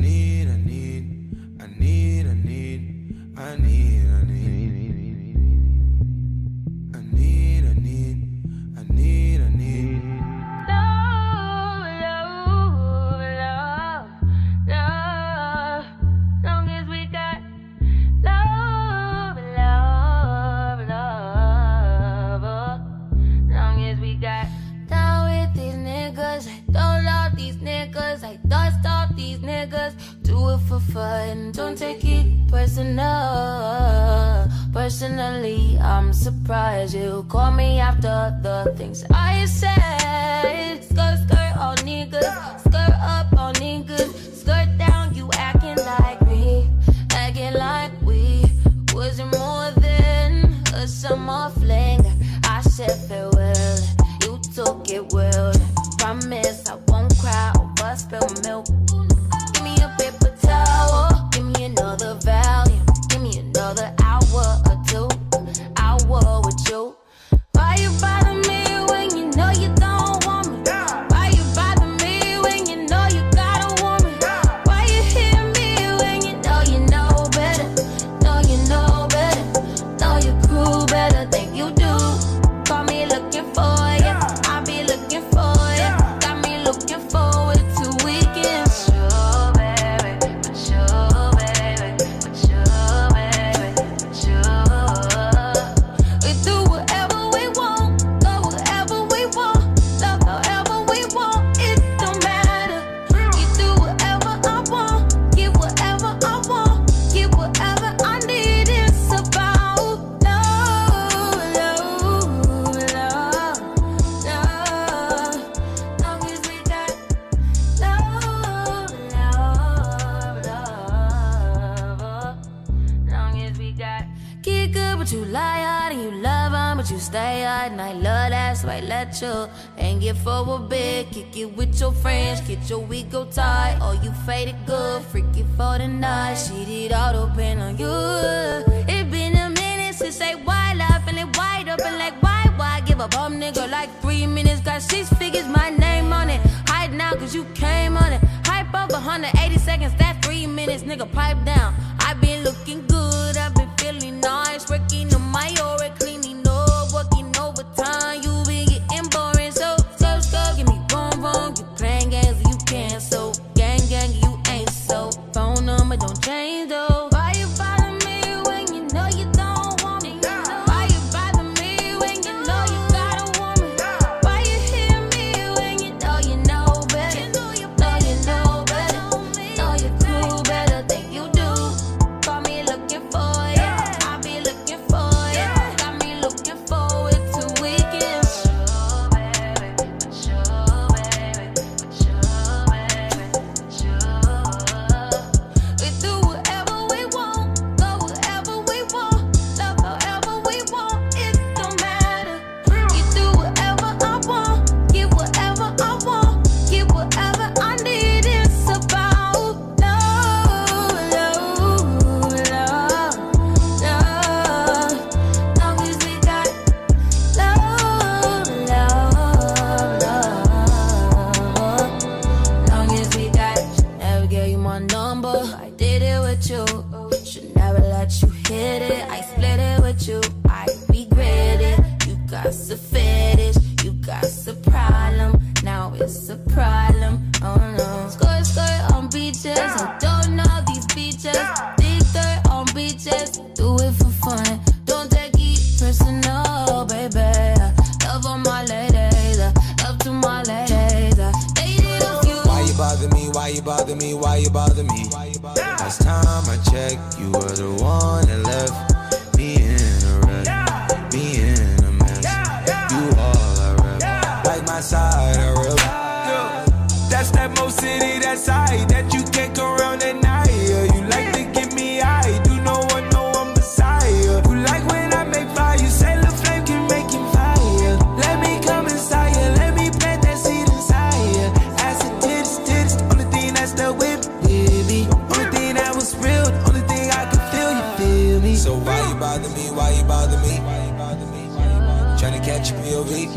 need, I need, I need, I need, I need, I need. For fun, don't take it personal. Personally, I'm surprised you call me after the things I said. Skirt, skirt, all niggas. Skirt up, all niggas. Skirt down, you acting like me. Acting like we wasn't more than a summer fling. I said farewell, you took it well. Promise I won't cry over spilled milk. Another volume, give me another but you lie hard and you love on, but you stay hard. And I love that, so I let you and get for a bit. Kick it with your friends, get your ego tight. Oh, you faded good, freaky for the night. She did all depend on you. It been a minute since they wild up they wide open like why, why give a bum nigga like three minutes? Got six figures, my name on it. Hide now, cause you came on it. Hype up 180 seconds, that three minutes, nigga, pipe don't change, though. I did it with you. Should never let you hit it. I split it with you. I regret it. You got a fetish. You got a problem. Now it's a problem. Oh bother me? Why you bother me? Last time I checked, you were the one that left me in a wreck, me in a mess. You all I rep, like my side I rep. That's that Mo City, that side catch me a beat.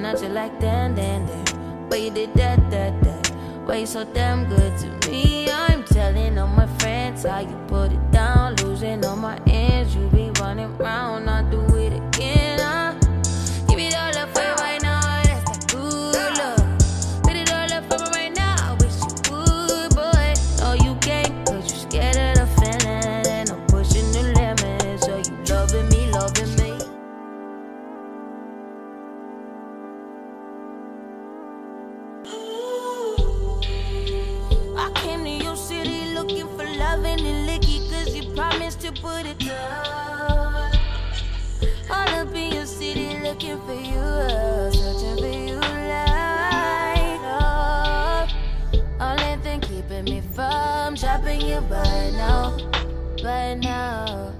Not you like that, then, then. But you did that, that, that. Why you so damn good to me? I'm telling all my friends how you put it down, losing all my ends. You be running round, I do promised to put it down. All up in your city looking for you, searching for you like love. Only thing keeping me from dropping you by now, by now.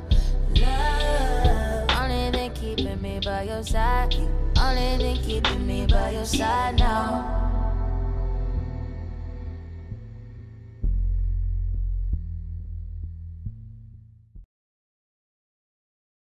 Love. Only thing keeping me by your side. Only thing keeping me by your side now.